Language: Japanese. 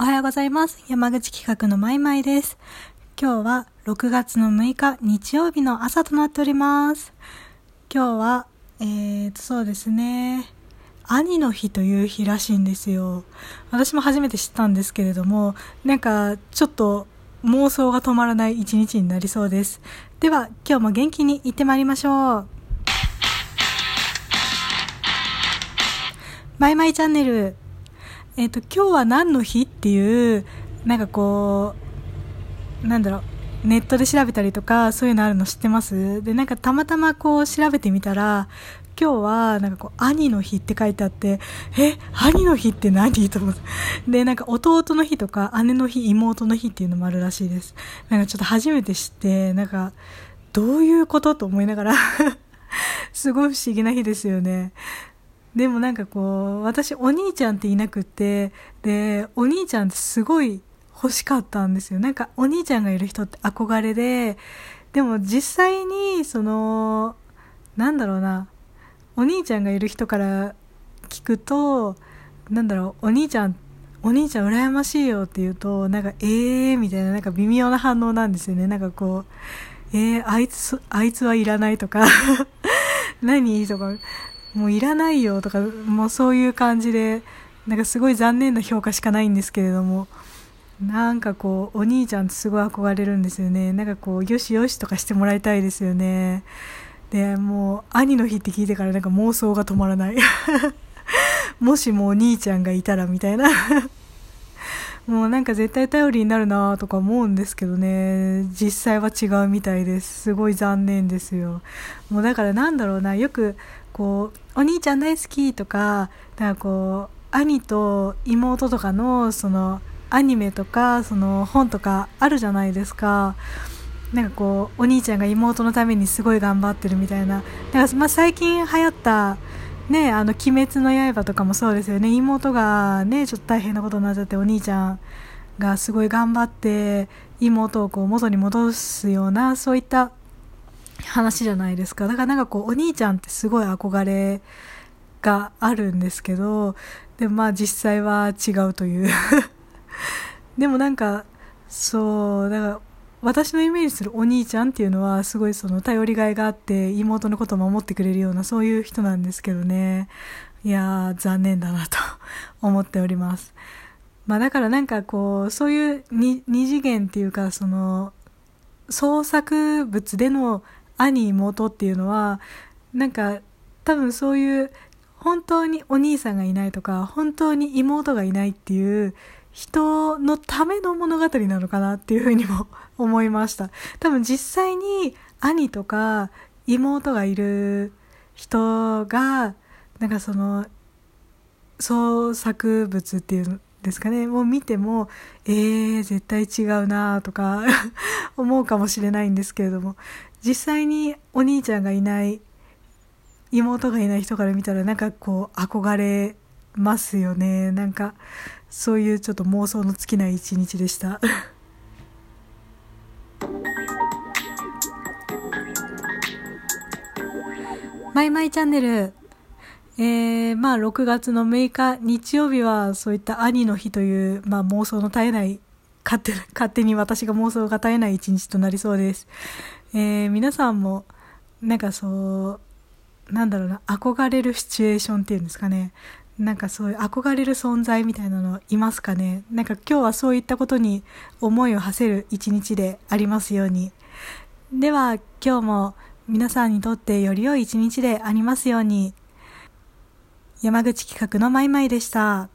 おはようございます。山口企画のまいまいです。今日は6月の6日日曜日の朝となっております。今日は、えーと、そうですね。兄の日という日らしいんですよ。私も初めて知ったんですけれども、なんかちょっと妄想が止まらない一日になりそうです。では、今日も元気に行ってまいりましょう。マイマイチャンネル。えっ、と、今日は何の日っていう、なんかこう、なんだろう、ネットで調べたりとか、そういうのあるの知ってます？で、なんかたまたまこう調べてみたら、今日はなんかこう、兄の日って書いてあって、え、兄の日って何？と思って。で、なんか弟の日とか、姉の日、妹の日っていうのもあるらしいです。なんかちょっと初めて知って、なんか、どういうこと？と思いながら、すごい不思議な日ですよね。でもなんかこう、私お兄ちゃんっていなくて、で、お兄ちゃんってすごい欲しかったんですよ。なんかお兄ちゃんがいる人って憧れで、でも実際に、その、なんだろうな、お兄ちゃんがいる人から聞くと、なんだろう、お兄ちゃん、お兄ちゃん羨ましいよって言うと、なんか、えーみたいな、なんか微妙な反応なんですよね。なんかこう、えー、あいつ、あいつはいらないとか、何？とか、もういらないよとか、もうそういう感じで、なんかすごい残念な評価しかないんですけれども、なんかこう、お兄ちゃんってすごい憧れるんですよね。なんかこう、よしよしとかしてもらいたいですよね。で、もう、兄の日って聞いてからなんか妄想が止まらない。もしもお兄ちゃんがいたらみたいな。もうなんか絶対頼りになるなとか思うんですけどね、実際は違うみたいです。すごい残念ですよ。もうだからなんだろうな、よくこう、お兄ちゃん大好きとか、なんかこう、兄と妹とかのそのアニメとかその本とかあるじゃないですか。なんかこう、お兄ちゃんが妹のためにすごい頑張ってるみたいな。だかまあ最近流行った、ね、あの、鬼滅の刃とかもそうですよね。妹がね、ちょっと大変なことになっちゃって、お兄ちゃんがすごい頑張って、妹をこう元に戻すような、そういった話じゃないですか。だからなんかこう、お兄ちゃんってすごい憧れがあるんですけど、でもまあ実際は違うという。でもなんか、そう、だから、私のイメージするお兄ちゃんっていうのはすごいその頼りがいがあって妹のことを守ってくれるようなそういう人なんですけどね。いやー残念だなと 思っております。まあだからなんかこうそういう二次元っていうかその創作物での兄妹っていうのはなんか多分そういう本当にお兄さんがいないとか本当に妹がいないっていう人のための物語なのかなっていうふうにも 思いました。多分実際に兄とか妹がいる人が、なんかその創作物っていうですかね、もう見ても、えー、絶対違うなとか 思うかもしれないんですけれども、実際にお兄ちゃんがいない、妹がいない人から見たらなんかこう憧れますよね。なんか、そういうちょっと妄想の尽きない一日でした。マイマイチャンネル。えー、まあ6月の6日日曜日はそういった兄の日という、まあ妄想の絶えない、勝手勝手に私が妄想が絶えない一日となりそうです。えー、皆さんも、なんかそう、なんだろうな、憧れるシチュエーションっていうんですかね。なんかそういう憧れる存在みたいなのいますかねなんか今日はそういったことに思いを馳せる一日でありますように。では今日も皆さんにとってより良い一日でありますように。山口企画のまいまいでした。